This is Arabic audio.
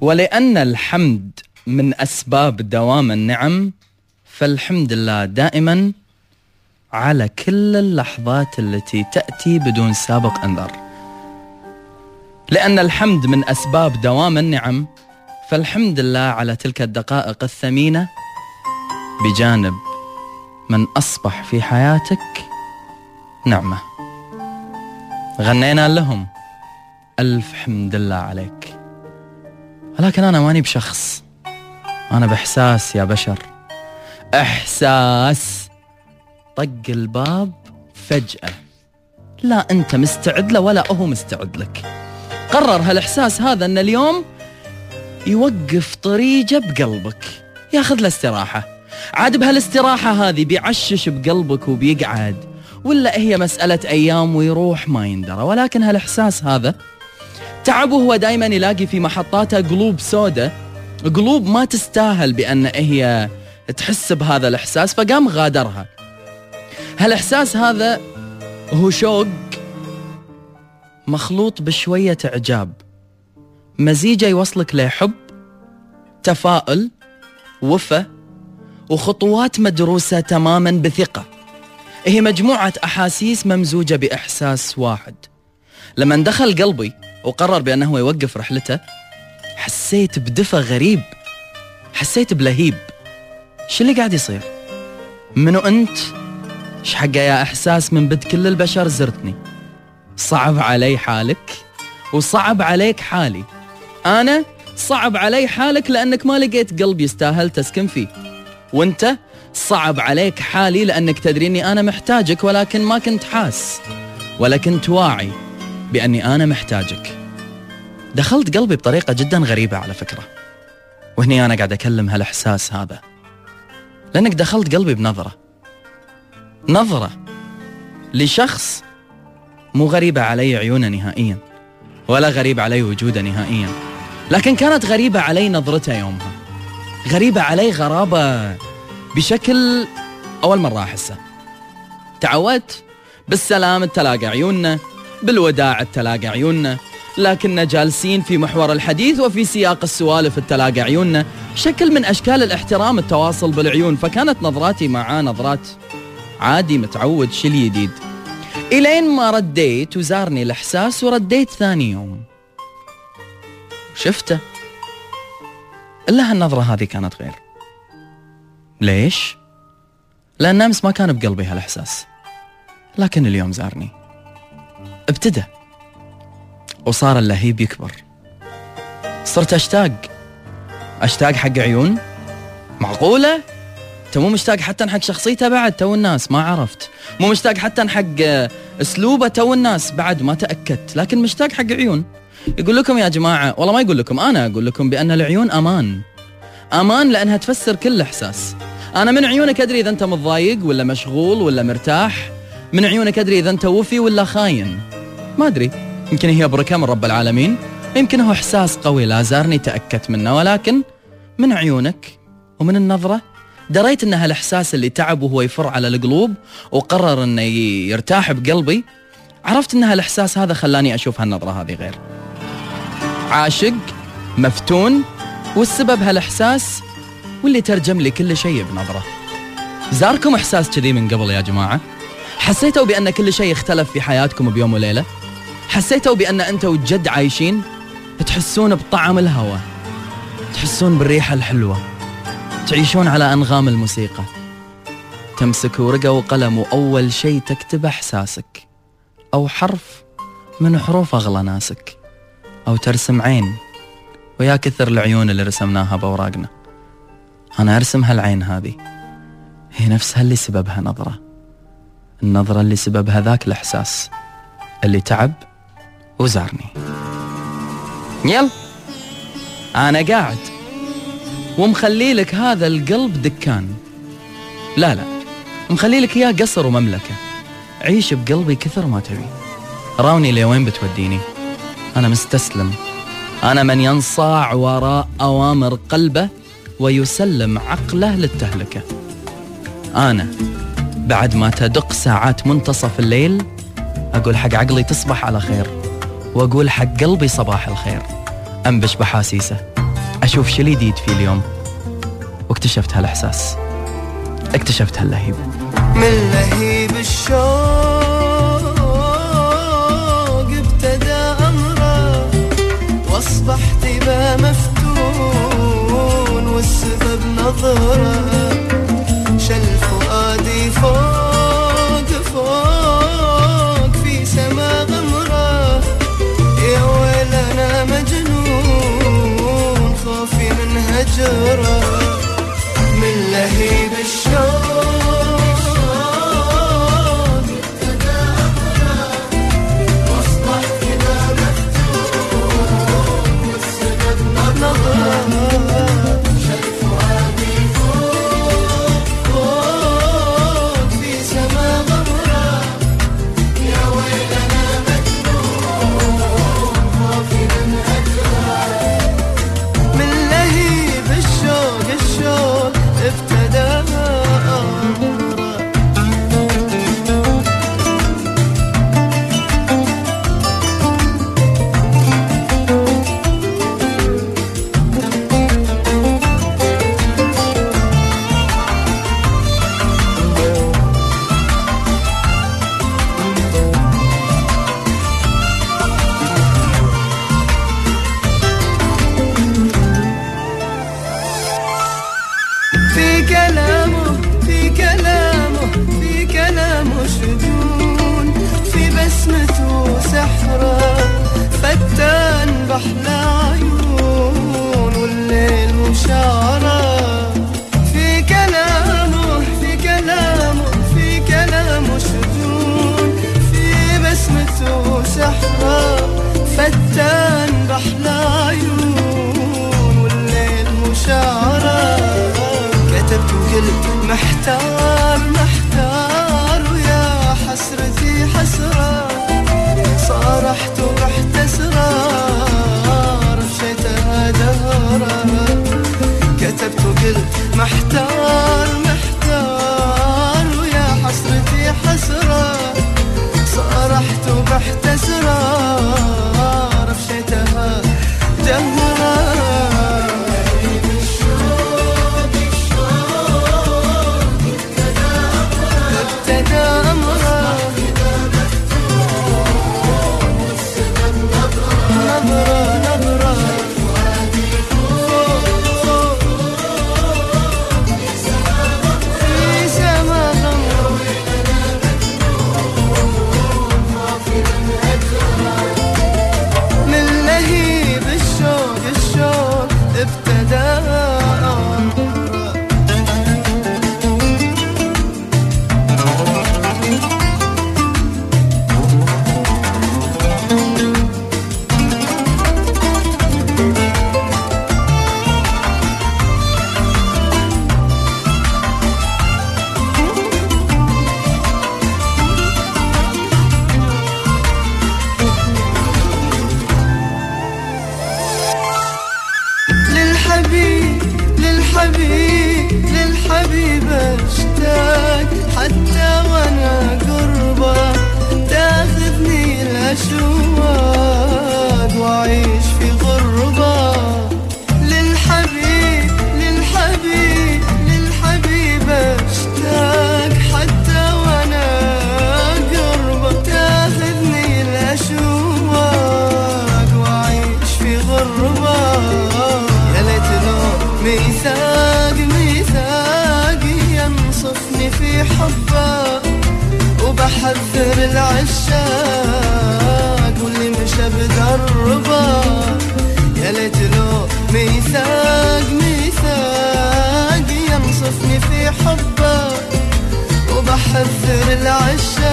ولأن الحمد من أسباب دوام النعم فالحمد لله دائما على كل اللحظات التي تأتي بدون سابق أنذار. لأن الحمد من أسباب دوام النعم فالحمد لله على تلك الدقائق الثمينة بجانب من أصبح في حياتك نعمة. غنينا لهم ألف حمد لله عليك. ولكن أنا ماني بشخص. أنا بإحساس يا بشر. إحساس. طق الباب فجأة. لا أنت مستعد له ولا هو مستعد لك. قرر هالإحساس هذا أن اليوم يوقف طريقه بقلبك. ياخذ له استراحة. عاد بهالاستراحة هذه بيعشش بقلبك وبيقعد. ولا هي مسألة أيام ويروح ما يندرى. ولكن هالإحساس هذا تعبه هو دائما يلاقي في محطاته قلوب سودة قلوب ما تستاهل بأن هي تحس بهذا الإحساس فقام غادرها. هالإحساس هذا هو شوق مخلوط بشوية إعجاب. مزيجه يوصلك لحب تفاؤل وفا وخطوات مدروسة تماما بثقة. هي مجموعة أحاسيس ممزوجة بإحساس واحد. لما دخل قلبي وقرر بأنه يوقف رحلته. حسيت بدفى غريب. حسيت بلهيب. شو اللي قاعد يصير؟ منو أنت؟ إيش حقه يا إحساس من بد كل البشر زرتني. صعب علي حالك وصعب عليك حالي. أنا صعب علي حالك لأنك ما لقيت قلب يستاهل تسكن فيه. وأنت صعب عليك حالي لأنك تدري أني أنا محتاجك ولكن ما كنت حاس. ولا كنت واعي. بأني أنا محتاجك. دخلت قلبي بطريقة جدا غريبة على فكرة. وهني أنا قاعد أكلم هالإحساس هذا. لأنك دخلت قلبي بنظرة. نظرة لشخص مو غريبة علي عيونه نهائيا ولا غريب علي وجوده نهائيا. لكن كانت غريبة علي نظرته يومها. غريبة علي غرابة بشكل أول مرة أحسه. تعودت بالسلام تلاقى عيوننا بالوداع تلاقى عيوننا لكننا جالسين في محور الحديث وفي سياق السوالف تلاقى عيوننا شكل من أشكال الاحترام التواصل بالعيون فكانت نظراتي معاه نظرات عادي متعود شي جديد إلين ما رديت وزارني الإحساس ورديت ثاني يوم. شفته. إلا هالنظرة هذه كانت غير. ليش؟ لأن أمس ما كان بقلبي هالإحساس. لكن اليوم زارني. ابتدى وصار اللهيب يكبر. صرت أشتاق. أشتاق حق عيون. معقولة؟ انت مو مشتاق حتى حق شخصيته بعد تو الناس ما عرفت. مو مشتاق حتى حق أسلوبه تو الناس بعد ما تأكدت. لكن مشتاق حق عيون. يقول لكم يا جماعة والله ما يقول لكم أنا أقول لكم بأن العيون أمان. أمان لأنها تفسر كل إحساس. أنا من عيونك أدري إذا أنت متضايق ولا مشغول ولا مرتاح. من عيونك أدري إذا أنت وفي ولا خاين. ما أدري. يمكن هي بركه من رب العالمين. يمكن هو إحساس قوي لا زارني تأكدت منه. ولكن من عيونك ومن النظرة دريت إن هالإحساس اللي تعب وهو يفر على القلوب وقرر إنه يرتاح بقلبي. عرفت إن هالإحساس هذا خلاني أشوف هالنظرة هذه غير. عاشق مفتون والسبب هالإحساس واللي ترجم لي كل شيء بنظرة. زاركم إحساس كذي من قبل يا جماعة؟ حسيتوا بأن كل شيء اختلف في حياتكم بيوم وليلة؟ حسيتوا بأن أنتوا الجد عايشين؟ تحسون بطعم الهواء تحسون بالريحة الحلوة. تعيشون على أنغام الموسيقى. تمسك ورقة وقلم وأول شيء تكتب إحساسك. أو حرف من حروف أغلى ناسك أو ترسم عين. ويا كثر العيون اللي رسمناها بأوراقنا. أنا أرسم هالعين هذه. هي نفسها اللي سببها نظرة. النظرة اللي سببها ذاك الإحساس. اللي تعب وزارني. يلا أنا قاعد ومخلي لك هذا القلب دكان. لا لا مخلي لك إياه قصر ومملكة. عيش بقلبي كثر ما تبي. راوني لوين بتوديني؟ أنا مستسلم. أنا من ينصاع وراء أوامر قلبه ويسلم عقله للتهلكة. أنا بعد ما تدق ساعات منتصف الليل أقول حق عقلي تصبح على خير. وأقول حق قلبي صباح الخير. أنبش بحاسيسه. أشوف شو الجديد في اليوم. واكتشفت هالإحساس. اكتشفت هاللهيب. من لهيب الشوق ابتدى أمره واصبحت بمفتون والسبب نظره. بسمته سحرة فتان بحلى عيون والليل مشعرة حبيب اشتاق حتى وأنا قربة تاخذني الاشواق وأعيش في حذر العشاق واللي مشى بدربه. يا ليت لو ميثاق ميثاق ينصفني في حبه. وبحذر العشاق